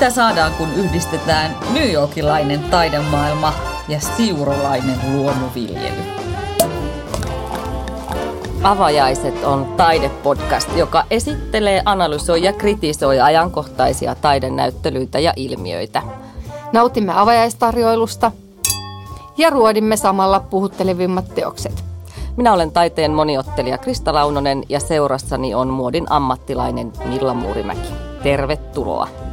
Mitä saadaan, kun yhdistetään New Yorkilainen taidemaailma ja siurolainen luomuviljely? Avajaiset on taidepodcast, joka esittelee, analysoi ja kritisoi ajankohtaisia taidenäyttelyitä ja ilmiöitä. Nautimme avajaistarjoilusta ja ruodimme samalla puhuttelevimmat teokset. Minä olen taiteen moniottelija Krista Launonen ja seurassani on muodin ammattilainen Milla Muurimäki. Tervetuloa!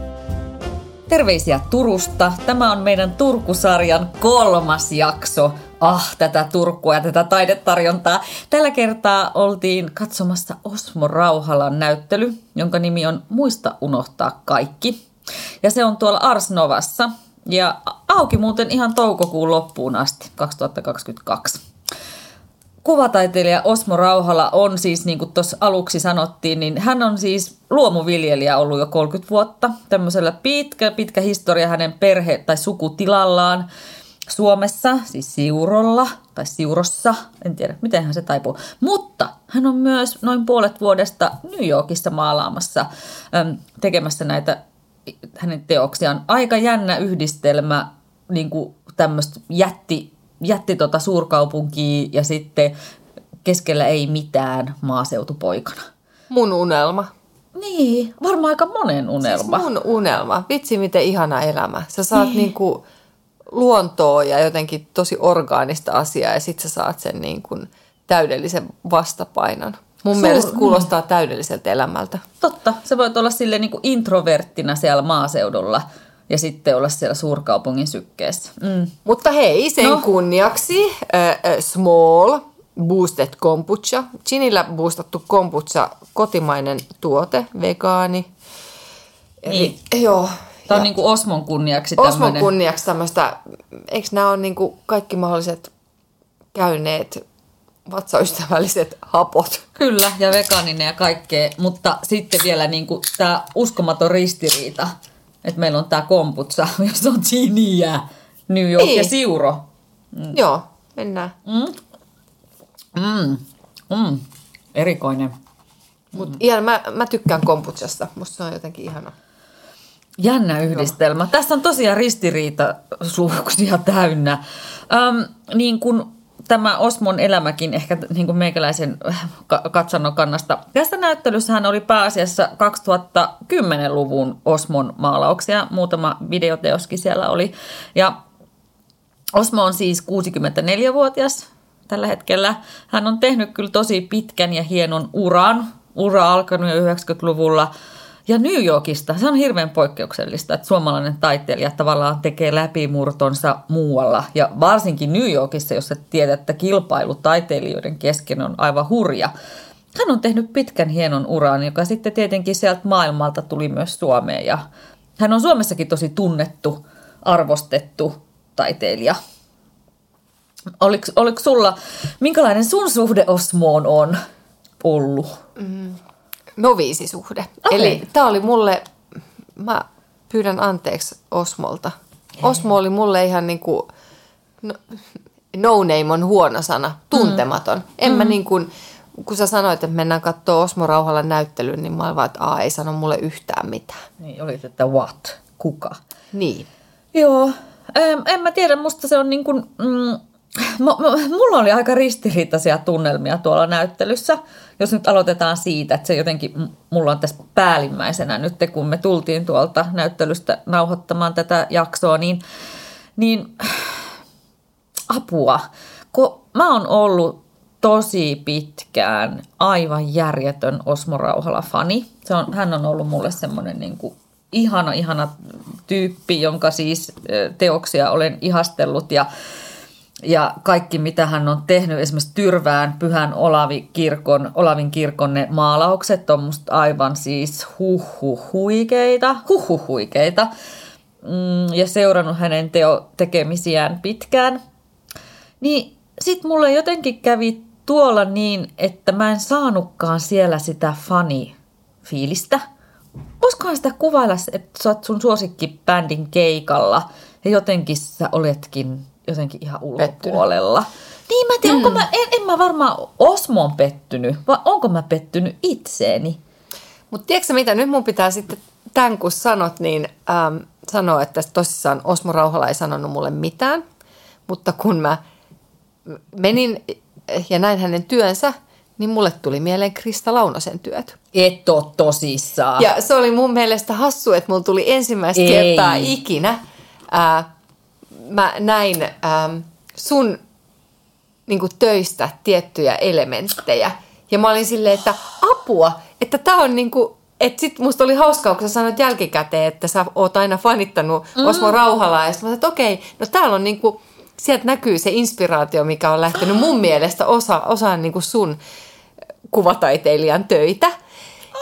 Terveisiä Turusta. Tämä on meidän Turkusarjan kolmas jakso. Ah, tätä Turkua ja tätä taidetarjontaa. Tällä kertaa oltiin katsomassa Osmo Rauhalan näyttely, jonka nimi on Muista unohtaa kaikki. Ja se on tuolla Ars Novassa. Ja auki muuten ihan toukokuun loppuun asti, 2022 kuvataiteilija Osmo Rauhala on siis, niin kuin tuossa aluksi sanottiin, niin hän on siis luomuviljelijä ollut jo 30 vuotta. Tämmöisellä pitkä, pitkä historia hänen perhe- tai sukutilallaan Suomessa, siis Siurolla tai Siurossa, en tiedä miten hän se taipuu. Mutta hän on myös noin puolet vuodesta New Yorkissa maalaamassa, tekemässä näitä hänen teoksiaan. Aika jännä yhdistelmä niin kuin tämmöistä jätti jätti tota suurkaupunkia ja sitten keskellä ei mitään maaseutupoikana. Mun unelma. Niin, varmaan aika monen unelma. Siis mun unelma. Vitsi, miten ihana elämä. Sä saat niin. niinku luontoa ja jotenkin tosi orgaanista asiaa ja sit sä saat sen niin kuin täydellisen vastapainon. Mun Suur... mielestä kuulostaa niin. täydelliseltä elämältä. Totta. Se voit olla sille niin kuin introverttina siellä maaseudulla – ja sitten olla siellä suurkaupungin sykkeessä. Mm. Mutta hei, sen no. kunniaksi äh, Small Boosted Kombucha. Chinillä boostattu kombucha, kotimainen tuote, vegaani. Niin. Eli, joo. Tämä on niin kuin Osmon kunniaksi tämmöinen. Osmon kunniaksi tämmöistä, eikö nämä ole niin kuin kaikki mahdolliset käyneet vatsaystävälliset hapot. Kyllä, ja vegaaninen ja kaikkea, mutta sitten vielä niin kuin tämä uskomaton ristiriita – että meillä on tämä komputsa, jossa on Giniä, New York Ei. ja Siuro. Mm. Joo, mennään. Mm. Mm. Mm. Erikoinen. Mut mm. ihan, mä, mä tykkään komputsasta. Musta se on jotenkin ihana. Jännä yhdistelmä. Joo. Tässä on tosiaan ristiriitaisuuksia täynnä. Öm, niin kuin tämä Osmon elämäkin ehkä niin kuin meikäläisen katsannon kannasta. Tästä näyttelyssä hän oli pääasiassa 2010-luvun Osmon maalauksia. Muutama videoteoskin siellä oli. Ja Osmo on siis 64-vuotias tällä hetkellä. Hän on tehnyt kyllä tosi pitkän ja hienon uran. Ura alkanut jo 90-luvulla – ja New Yorkista, se on hirveän poikkeuksellista, että suomalainen taiteilija tavallaan tekee läpimurtonsa muualla. Ja varsinkin New Yorkissa, jossa tiedät, että kilpailu taiteilijoiden kesken on aivan hurja. Hän on tehnyt pitkän hienon uran, joka sitten tietenkin sieltä maailmalta tuli myös Suomeen. Ja hän on Suomessakin tosi tunnettu, arvostettu taiteilija. Oliko, oliko sulla, minkälainen sun suhde Osmoon on ollut? Mm noviisisuhde. Okay. Eli tämä oli mulle, mä pyydän anteeksi Osmolta. Osmo oli mulle ihan niin kuin, no, no name on huono sana, tuntematon. Mm. En mm. mä niin kuin, kun sä sanoit, että mennään katsoa Osmo Rauhalla näyttelyyn, niin mä olin vaan, että Aa, ei sano mulle yhtään mitään. Niin, oli että what? Kuka? Niin. Joo, en, en mä tiedä, musta se on niin kuin, mm, mulla oli aika ristiriitaisia tunnelmia tuolla näyttelyssä. Jos nyt aloitetaan siitä, että se jotenkin mulla on tässä päällimmäisenä nyt, kun me tultiin tuolta näyttelystä nauhoittamaan tätä jaksoa, niin, niin apua. Kun mä oon ollut tosi pitkään aivan järjetön Osmo Rauhala-fani. Se on, hän on ollut mulle semmoinen niin kuin ihana, ihana tyyppi, jonka siis teoksia olen ihastellut ja ja kaikki, mitä hän on tehnyt, esimerkiksi Tyrvään Pyhän Olavi kirkon, Olavin kirkon ne maalaukset on musta aivan siis huhu huikeita, huhu huikeita. Mm, ja seurannut hänen teo, tekemisiään pitkään. Niin sit mulle jotenkin kävi tuolla niin, että mä en saanutkaan siellä sitä fani-fiilistä. Voisikohan sitä kuvailla, että sä oot sun suosikkibändin keikalla ja jotenkin sä oletkin jotenkin ihan ulkopuolella. Pettynyt. Niin mä en tiedä, mm. onko mä, en, en mä varmaan Osmon pettynyt, vai onko mä pettynyt itseeni? Mutta tiedätkö mitä, nyt mun pitää sitten tämän kun sanot, niin ähm, sanoo, että tosissaan Osmo Rauhala ei sanonut mulle mitään. Mutta kun mä menin ja näin hänen työnsä, niin mulle tuli mieleen Krista Launosen työt. Et ole tosissaan. Ja se oli mun mielestä hassu, että mulla tuli ensimmäistä Ei. kertaa ikinä. Ää, mä näin ää, sun niin kuin töistä tiettyjä elementtejä. Ja mä olin silleen, että apua, että tää on niin kuin, että sit musta oli hauskaa, kun sä sanoit jälkikäteen, että sä oot aina fanittanut Osmo Rauhalaa. Ja sit mä sanoin, että okei, no täällä on niin kuin, sieltä näkyy se inspiraatio, mikä on lähtenyt mun mielestä osa, osaan niin kuin sun kuvataiteilijan töitä.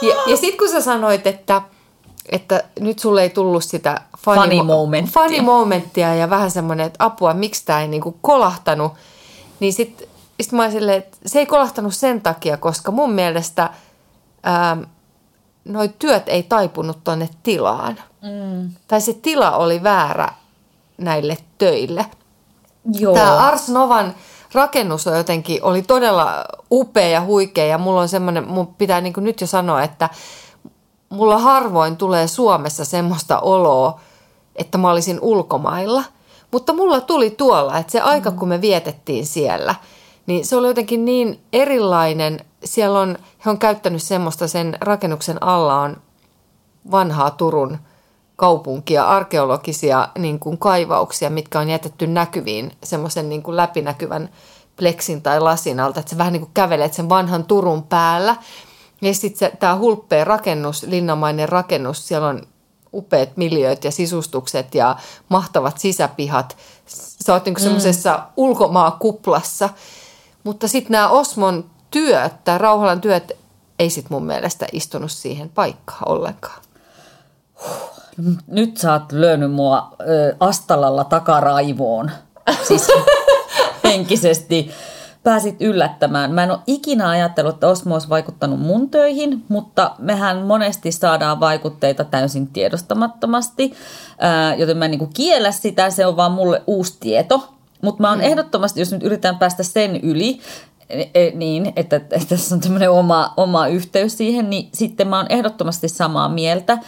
Ja, ja sitten kun sä sanoit, että, että nyt sulle ei tullut sitä Funny momenttia. funny momenttia ja vähän semmoinen, että apua, miksi tämä ei niinku kolahtanut, niin sitten sit mä silleen, että se ei kolahtanut sen takia, koska mun mielestä ää, noi työt ei taipunut tonne tilaan. Mm. Tai se tila oli väärä näille töille. Joo. Tämä Ars Novan rakennus on jotenkin, oli todella upea ja huikea ja mulla on semmoinen, mun pitää niin nyt jo sanoa, että mulla harvoin tulee Suomessa semmoista oloa, että mä olisin ulkomailla. Mutta mulla tuli tuolla, että se aika kun me vietettiin siellä, niin se oli jotenkin niin erilainen. Siellä on, he on käyttänyt semmoista, sen rakennuksen alla on vanhaa Turun kaupunkia, arkeologisia niin kuin kaivauksia, mitkä on jätetty näkyviin semmoisen niin kuin läpinäkyvän pleksin tai lasin alta, että sä vähän niin kuin kävelet sen vanhan Turun päällä. Ja sitten tämä hulppea rakennus, linnamainen rakennus, siellä on upeat miljööt ja sisustukset ja mahtavat sisäpihat. Sä oot niin semmoisessa ulkomaakuplassa. Mutta sitten nämä Osmon työt, tai Rauhalan työt, ei sit mun mielestä istunut siihen paikkaan ollenkaan. Nyt sä oot lyönyt mua ö, Astalalla takaraivoon. Siis henkisesti pääsit yllättämään. Mä en ole ikinä ajatellut, että Osmo olisi vaikuttanut mun töihin, mutta mehän monesti saadaan vaikutteita täysin tiedostamattomasti, ää, joten mä en niin kiellä sitä, se on vaan mulle uusi tieto. Mutta mä oon ehdottomasti, jos nyt yritän päästä sen yli, e- e- niin, että, että tässä on tämmöinen oma, oma yhteys siihen, niin sitten mä oon ehdottomasti samaa mieltä,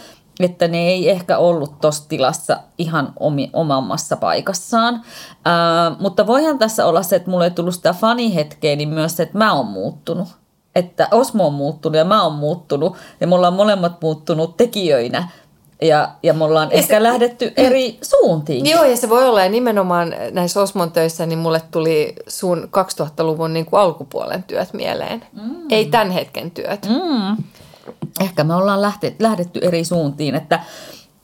että ne ei ehkä ollut tuossa tilassa ihan omi, omassa paikassaan. Ää, mutta voihan tässä olla se, että mulle ei tullut sitä fanihetkeä, niin myös se, että mä oon muuttunut. Että Osmo on muuttunut ja mä oon muuttunut ja me ollaan molemmat muuttunut tekijöinä. Ja, ja me ollaan ehkä se- lähdetty eri suuntiin. Joo, ja se voi olla, ja nimenomaan näissä Osmon töissä, niin mulle tuli sun 2000-luvun niin kuin alkupuolen työt mieleen. Mm. Ei tämän hetken työt. Mm. Ehkä me ollaan lähte, lähdetty eri suuntiin, että,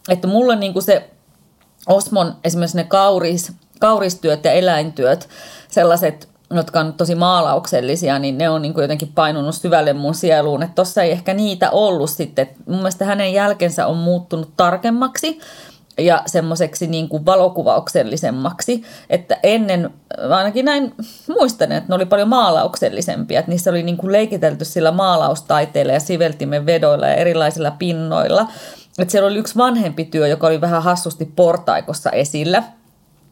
että mulle niin kuin se Osmon esimerkiksi ne kauris, kauristyöt ja eläintyöt, sellaiset, jotka on tosi maalauksellisia, niin ne on niin kuin jotenkin painunut syvälle mun sieluun, että tossa ei ehkä niitä ollut sitten. Mun mielestä hänen jälkensä on muuttunut tarkemmaksi ja semmoiseksi niin kuin valokuvauksellisemmaksi, että ennen, ainakin näin muistan, että ne oli paljon maalauksellisempia, että niissä oli niin kuin leikitelty sillä maalaustaiteilla ja siveltimen vedoilla ja erilaisilla pinnoilla. Että siellä oli yksi vanhempi työ, joka oli vähän hassusti portaikossa esillä,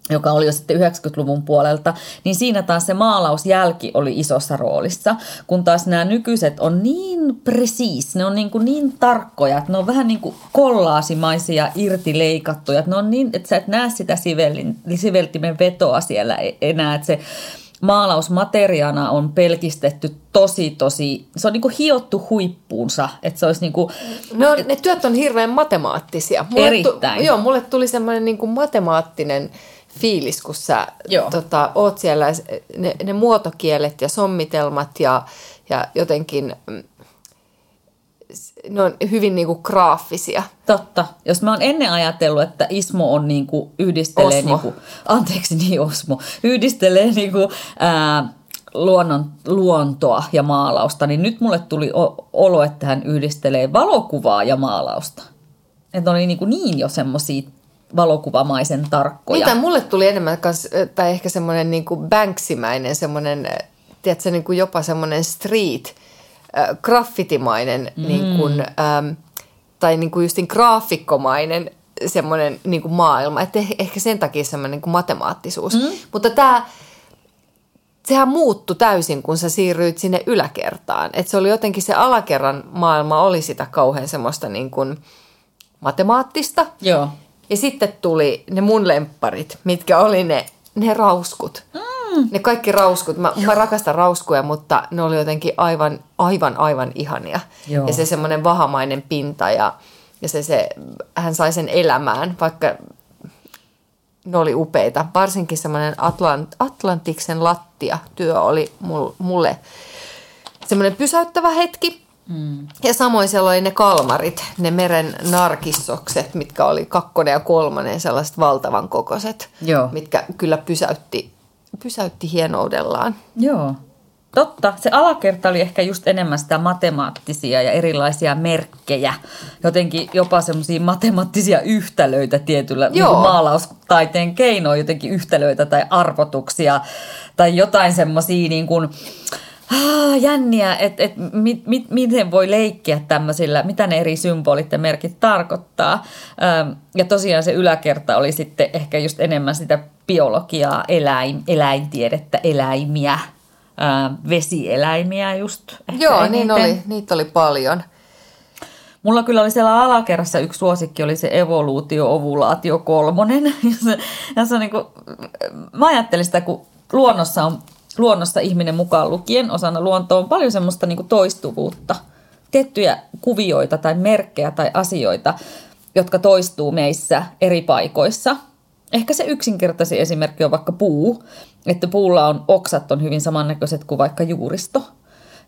joka oli jo sitten 90-luvun puolelta, niin siinä taas se maalausjälki oli isossa roolissa, kun taas nämä nykyiset on niin presiis, ne on niin, kuin niin tarkkoja, että ne on vähän niin kuin kollaasimaisia irtileikattuja, että ne on niin, että sä et näe sitä sivelin, siveltimen vetoa siellä e- enää, että se maalausmateriaana on pelkistetty tosi, tosi, se on niin kuin hiottu huippuunsa, että se olisi niin kuin, No, ne työt on hirveän matemaattisia. Erittäin. Tu, joo, mulle tuli semmoinen niin kuin matemaattinen fiilis, kun sä Joo. tota, oot siellä, ne, ne muotokielet ja sommitelmat ja, ja jotenkin, mm, ne on hyvin niin kuin graafisia. Totta. Jos mä oon ennen ajatellut, että Ismo on niinku, yhdistelee, Osmo. niinku, anteeksi niin Osmo, yhdistelee niinku, ää, luonnon, luontoa ja maalausta, niin nyt mulle tuli olo, että hän yhdistelee valokuvaa ja maalausta. Että oli niinku niin jo semmosia valokuvamaisen tarkkoja. Mitä mulle tuli enemmän kans, tai ehkä semmoinen niin Banksimäinen, semmoinen, tiedätkö, niin kuin jopa semmoinen street, äh, graffitimainen, mm. niin kuin, ähm, tai niin kuin justin graafikkomainen semmoinen niin kuin maailma. Että eh- ehkä sen takia semmoinen niin kuin matemaattisuus. Mm. Mutta tämä, sehän muuttui täysin, kun sä siirryit sinne yläkertaan. Että se oli jotenkin se alakerran maailma oli sitä kauhean semmoista niin kuin matemaattista. Joo. Ja sitten tuli ne mun lempparit, mitkä oli ne, ne rauskut. Mm. Ne kaikki rauskut. Mä, mä rakastan rauskuja, mutta ne oli jotenkin aivan, aivan, aivan ihania. Joo. Ja se semmoinen vahamainen pinta ja, ja se, se, hän sai sen elämään, vaikka ne oli upeita. Varsinkin semmoinen Atlant, Atlantiksen lattia työ oli mulle semmoinen pysäyttävä hetki. Mm. Ja samoin siellä oli ne kalmarit, ne meren narkissokset, mitkä oli kakkonen ja kolmonen, sellaiset valtavan kokoiset, Joo. mitkä kyllä pysäytti, pysäytti hienoudellaan. Joo. Totta, se alakerta oli ehkä just enemmän sitä matemaattisia ja erilaisia merkkejä, jotenkin jopa semmoisia matemaattisia yhtälöitä tietyllä niin Joo. maalaustaiteen keinoin, jotenkin yhtälöitä tai arvotuksia tai jotain semmoisia niin kuin, ah, jänniä, että et, mit, mit, miten voi leikkiä tämmöisillä, mitä ne eri symbolit ja merkit tarkoittaa. Ähm, ja tosiaan se yläkerta oli sitten ehkä just enemmän sitä biologiaa, eläin, eläintiedettä, eläimiä, ää, vesieläimiä just. ehkä Joo, niin eniten. oli, niitä oli paljon. Mulla kyllä oli siellä alakerrassa yksi suosikki, oli se evoluutio, ovulaatio kolmonen. Ja se, ja se on niin kuin, mä ajattelin sitä, kun luonnossa on, luonnossa ihminen mukaan lukien osana luontoa on paljon semmoista niin kuin toistuvuutta. Tiettyjä kuvioita tai merkkejä tai asioita, jotka toistuu meissä eri paikoissa. Ehkä se yksinkertaisin esimerkki on vaikka puu, että puulla on oksat on hyvin samannäköiset kuin vaikka juuristo.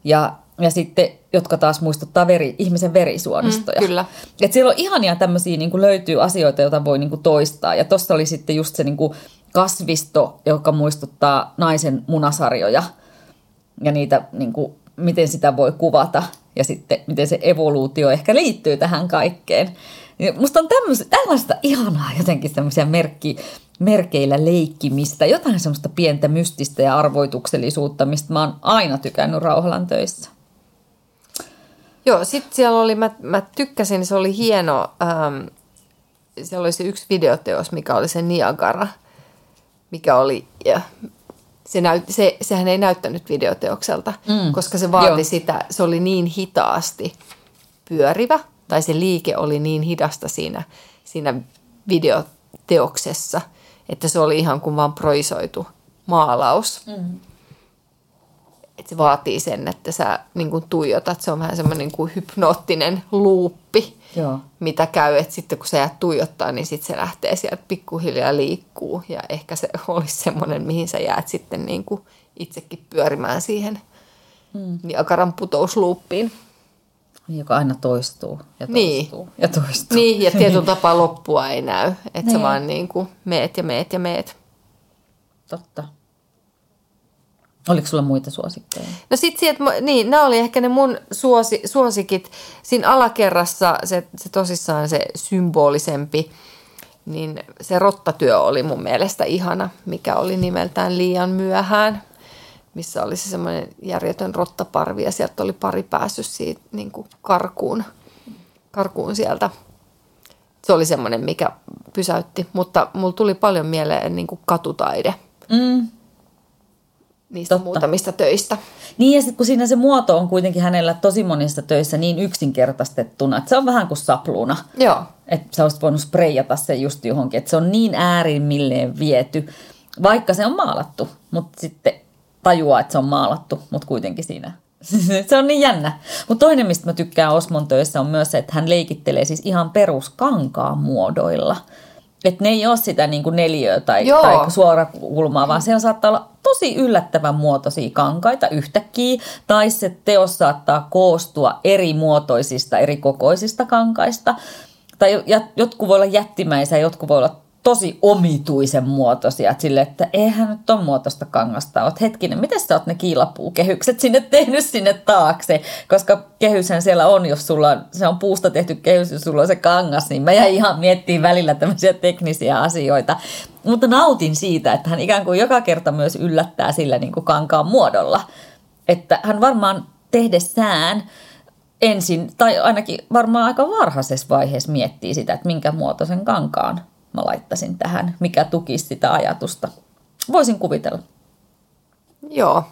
Ja, ja sitten, jotka taas muistuttaa veri, ihmisen verisuonistoja. Mm, kyllä. Et siellä on ihania tämmöisiä, niin löytyy asioita, joita voi niin kuin toistaa. Ja tuossa oli sitten just se niin kuin kasvisto, joka muistuttaa naisen munasarjoja. Ja niitä, niin kuin, miten sitä voi kuvata. Ja sitten, miten se evoluutio ehkä liittyy tähän kaikkeen. Ja musta on tämmöistä, tällaista ihanaa jotenkin semmoisia merkki, merkeillä leikkimistä, jotain semmoista pientä mystistä ja arvoituksellisuutta, mistä mä oon aina tykännyt Rauhalan töissä. Joo, sitten siellä oli, mä, mä tykkäsin, se oli hieno, ähm, siellä oli se yksi videoteos, mikä oli se Niagara, mikä oli, ja se näyt, se, sehän ei näyttänyt videoteokselta, mm. koska se vaati Joo. sitä, se oli niin hitaasti pyörivä, tai se liike oli niin hidasta siinä, siinä videoteoksessa, että se oli ihan kuin vaan proisoitu maalaus. Mm. Et se vaatii sen, että sä niin kuin tuijotat, se on vähän semmoinen niin kuin hypnoottinen luuppi, Joo. mitä käy, että sitten kun sä jäät tuijottaa, niin sitten se lähtee sieltä pikkuhiljaa liikkuu ja ehkä se olisi semmoinen, mihin sä jäät sitten niin kuin itsekin pyörimään siihen mm. Niagaran putousluuppiin. Joka aina toistuu ja Niin. toistuu ja toistuu. Niin, ja tietyllä tapaa loppua ei näy, että sä Niin. vaan niin kuin meet ja meet ja meet. Totta. Oliko sulla muita suosikkeja? No sit sieltä, niin, nämä oli ehkä ne mun suosi, suosikit. Siinä alakerrassa se, se tosissaan se symbolisempi, niin se rottatyö oli mun mielestä ihana, mikä oli nimeltään liian myöhään, missä oli se semmoinen järjetön rottaparvi ja sieltä oli pari päässyt siitä niin kuin karkuun, karkuun sieltä. Se oli semmoinen, mikä pysäytti, mutta mulla tuli paljon mieleen niin kuin katutaide Mm. Niistä Totta. muutamista töistä. Niin ja sitten kun siinä se muoto on kuitenkin hänellä tosi monissa töissä niin yksinkertaistettuna, että se on vähän kuin sapluuna. Joo. Että sä olisit voinut spreijata se just johonkin, että se on niin äärimmilleen viety, vaikka se on maalattu, mutta sitten tajuaa, että se on maalattu, mutta kuitenkin siinä. se on niin jännä. Mutta toinen, mistä mä tykkään Osmon töissä on myös se, että hän leikittelee siis ihan peruskankaan muodoilla. Että ne ei ole sitä niin kuin neliöä tai, Joo. tai suorakulmaa, vaan siellä saattaa olla tosi yllättävän muotoisia kankaita yhtäkkiä, tai se teos saattaa koostua eri muotoisista, eri kokoisista kankaista. Tai ja, jotkut voi olla jättimäisiä, jotkut voi olla tosi omituisen muotoisia, että sille, että eihän nyt ton muotoista kangasta ole. Hetkinen, miten sä oot ne kiilapuukehykset sinne tehnyt sinne taakse? Koska kehyshän siellä on, jos sulla on, se on puusta tehty kehys, jos sulla on se kangas, niin mä jäin ihan miettimään välillä tämmöisiä teknisiä asioita. Mutta nautin siitä, että hän ikään kuin joka kerta myös yllättää sillä niin kuin kankaan muodolla. Että hän varmaan tehdessään ensin, tai ainakin varmaan aika varhaisessa vaiheessa miettii sitä, että minkä muotoisen kankaan mä laittaisin tähän, mikä tukisi sitä ajatusta. Voisin kuvitella. Joo.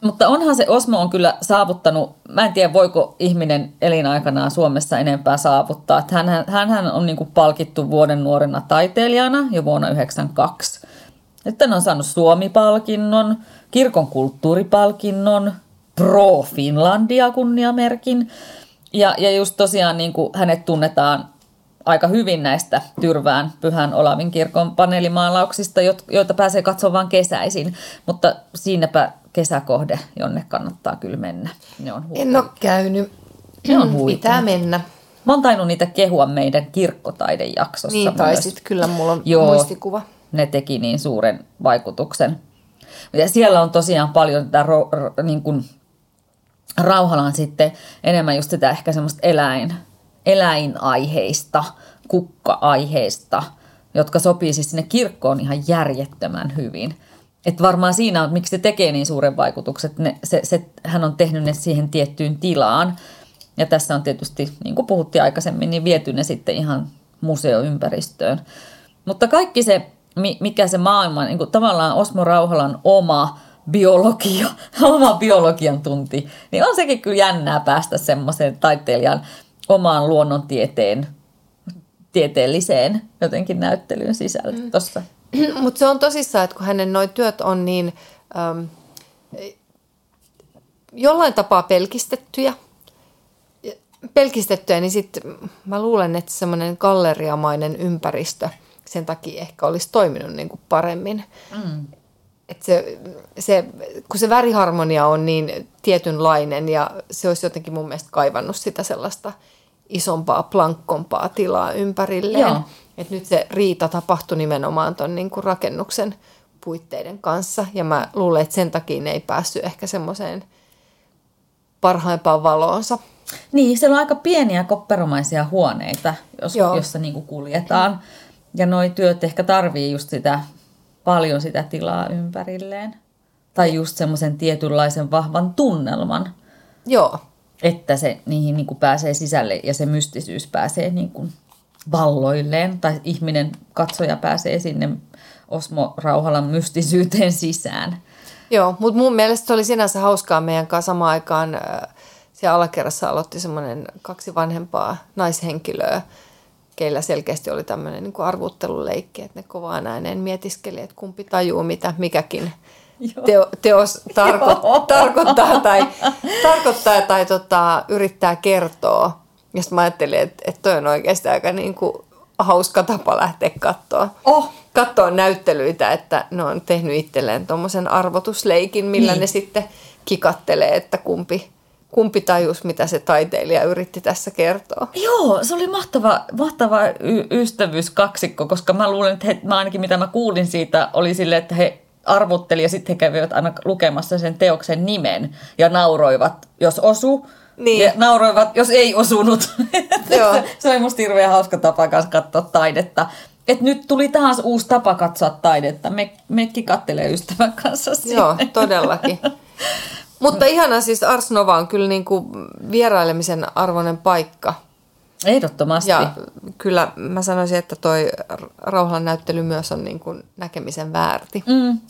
mutta onhan se Osmo on kyllä saavuttanut, mä en tiedä voiko ihminen elinaikanaan Suomessa enempää saavuttaa. Hän, hän, on niin palkittu vuoden nuorena taiteilijana jo vuonna 1992. Sitten on saanut Suomi-palkinnon, kirkon kulttuuripalkinnon, Pro Finlandia kunniamerkin. Ja, ja just tosiaan niin kuin hänet tunnetaan aika hyvin näistä Tyrvään Pyhän Olavin kirkon paneelimaalauksista, joita pääsee katsomaan kesäisin. Mutta siinäpä kesäkohde, jonne kannattaa kyllä mennä. Ne on en ole käynyt. Ne on huikea. Pitää mennä. Mä oon tainnut niitä kehua meidän kirkkotaidejaksossa Niin taisit, kyllä mulla on Joo, muistikuva. Ne teki niin suuren vaikutuksen. Ja siellä on tosiaan paljon tätä ro, ro, niin kuin Rauhalan sitten enemmän just sitä ehkä semmoista eläin, eläinaiheista, kukka-aiheista, jotka sopii siis sinne kirkkoon ihan järjettömän hyvin. Että varmaan siinä on, miksi se tekee niin suuren vaikutuksen, ne, se, se, hän on tehnyt ne siihen tiettyyn tilaan. Ja tässä on tietysti, niin kuin puhuttiin aikaisemmin, niin viety ne sitten ihan museoympäristöön. Mutta kaikki se, mikä se maailma, niin kuin tavallaan Osmo Rauhalan oma biologia, oma biologian tunti, niin on sekin kyllä jännää päästä semmoisen taiteilijan omaan luonnontieteen tieteelliseen jotenkin näyttelyyn sisälle mm. tuossa. Mutta se on tosissaan, että kun hänen noin työt on niin äm, jollain tapaa pelkistettyjä, pelkistettyjä, niin sitten mä luulen, että semmoinen galleriamainen ympäristö sen takia ehkä olisi toiminut niin kuin paremmin. Mm. Et se, se, kun se väriharmonia on niin tietynlainen ja se olisi jotenkin mun mielestä kaivannut sitä sellaista isompaa, plankkompaa tilaa ympärilleen. Joo. Et nyt se riita tapahtui nimenomaan tuon niin rakennuksen puitteiden kanssa ja mä luulen, että sen takia ne ei päässyt ehkä semmoiseen parhaimpaan valoonsa. Niin, siellä on aika pieniä kopperomaisia huoneita, jos, jossa niin kuljetaan. Ja noi työt ehkä tarvii just sitä paljon sitä tilaa ympärilleen. Tai just semmoisen tietynlaisen vahvan tunnelman. Joo. Että se niihin niin kuin pääsee sisälle ja se mystisyys pääsee niin kuin valloilleen. Tai ihminen, katsoja pääsee sinne Osmo Rauhalan mystisyyteen sisään. Joo, mutta mun mielestä se oli sinänsä hauskaa meidän kanssa samaan aikaan. Äh, siellä alakerrassa aloitti semmoinen kaksi vanhempaa naishenkilöä, keillä selkeästi oli tämmöinen niin arvutteluleikki, että ne kovaan ääneen mietiskeli, että kumpi tajuu mitä mikäkin teo, teos tarko, tarkoittaa tai, tarkoittaa tai tota, yrittää kertoa. Ja sitten mä ajattelin, että, että toi on oikeasti aika niin kuin hauska tapa lähteä katsoa. Oh. Katsoa näyttelyitä, että ne on tehnyt itselleen tuommoisen arvotusleikin, millä niin. ne sitten kikattelee, että kumpi, kumpi tajus, mitä se taiteilija yritti tässä kertoa. Joo, se oli mahtava, mahtava y- ystävyyskaksikko, koska mä luulen, että he, mä ainakin mitä mä kuulin siitä, oli sille, että he arvutteli ja sitten he kävivät aina lukemassa sen teoksen nimen ja nauroivat, jos osu. Niin. Ja nauroivat, jos ei osunut. Joo. se oli musta hirveän hauska tapa kanssa katsoa taidetta. Et nyt tuli taas uusi tapa katsoa taidetta. Me, mekin kattelee ystävän kanssa sinne. Joo, todellakin. Mutta ihana siis Ars Nova on kyllä niin kuin vierailemisen arvoinen paikka. Ehdottomasti. Ja kyllä mä sanoisin, että toi Rauhalan näyttely myös on niin kuin näkemisen väärti. Mm.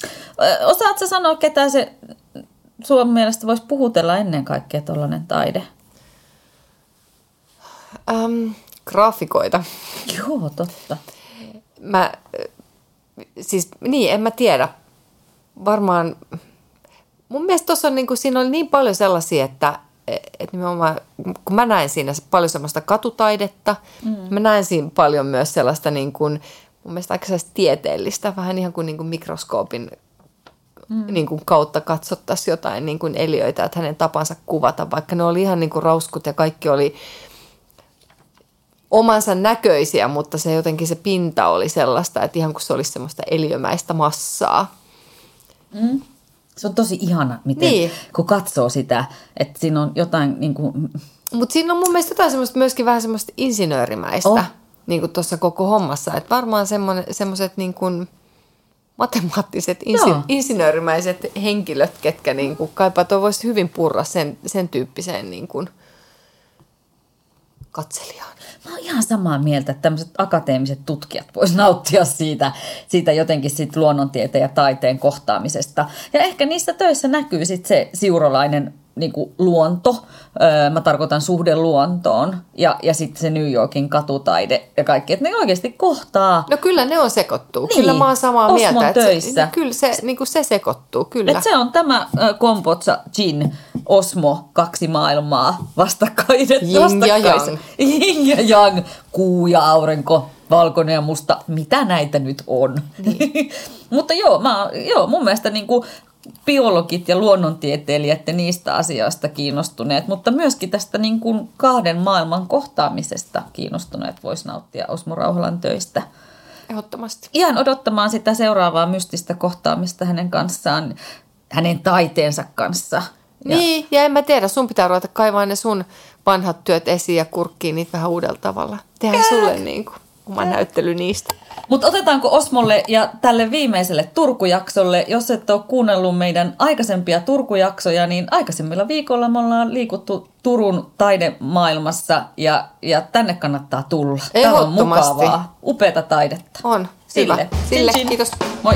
Osaatko sanoa, ketä se Suomen mielestä voisi puhutella ennen kaikkea tuollainen taide? Um, graafikoita. Joo, totta. Mä, siis niin, en mä tiedä. Varmaan mun mielestä tuossa on niin kuin, siinä oli niin paljon sellaisia, että et nimenomaan, kun mä näen siinä paljon semmoista katutaidetta, mm. mä näen siinä paljon myös sellaista niin kuin, mun mielestä aika tieteellistä, vähän ihan kuin, niin kuin mikroskoopin mm. niin kuin kautta katsottaisiin jotain niin kuin eliöitä, että hänen tapansa kuvata, vaikka ne oli ihan niin kuin rauskut ja kaikki oli omansa näköisiä, mutta se jotenkin se pinta oli sellaista, että ihan kuin se olisi semmoista eliömäistä massaa. Mm. Se on tosi ihana, miten, niin. kun katsoo sitä, että siinä on jotain niin kuin... Mutta siinä on mun mielestä jotain semmoista, myöskin vähän semmoista insinöörimäistä oh. niin kuin tuossa koko hommassa. Että varmaan semmoiset niin kuin matemaattiset, insi, insinöörimäiset henkilöt, ketkä niin kuin kaipaa, voisi hyvin purra sen, sen tyyppiseen niin kuin katselijaan. mä oon ihan samaa mieltä, että tämmöiset akateemiset tutkijat vois nauttia siitä, siitä jotenkin sit luonnontieteen ja taiteen kohtaamisesta. Ja ehkä niissä töissä näkyy sitten se siurolainen niin kuin luonto, öö, mä tarkoitan suhde luontoon ja, ja sitten se New Yorkin katutaide ja kaikki, että ne oikeasti kohtaa. No kyllä ne on sekoittuu, niin. kyllä mä oon samaa Osmon mieltä. Että töissä. Se, kyllä se, niin kuin se sekoittuu, kyllä. Et se on tämä Kompotsa, Gin, Osmo, kaksi maailmaa vastakkain. Yin ja yang. Yin ja yang, kuu ja aurinko, valkoinen ja musta, mitä näitä nyt on. Niin. Mutta joo, mä, joo, mun mielestä niin kuin biologit ja luonnontieteilijät ja niistä asioista kiinnostuneet, mutta myöskin tästä niin kuin kahden maailman kohtaamisesta kiinnostuneet voisi nauttia Osmo Rauhalan töistä. Ehdottomasti. Ihan odottamaan sitä seuraavaa mystistä kohtaamista hänen kanssaan, hänen taiteensa kanssa. Ja, niin, ja en mä tiedä, sun pitää ruveta kaivaa ne sun vanhat työt esiin ja kurkkiin niitä vähän uudella tavalla. Tehdään sulle niin kuin oma näyttely niistä. Mutta otetaanko Osmolle ja tälle viimeiselle Turkujaksolle, jos et ole kuunnellut meidän aikaisempia Turkujaksoja, niin aikaisemmilla viikolla me ollaan liikuttu Turun taidemaailmassa ja, ja tänne kannattaa tulla. Täällä on mukavaa, upeata taidetta. On. Sille. Hyvä. Sille. Kiitos. Moi.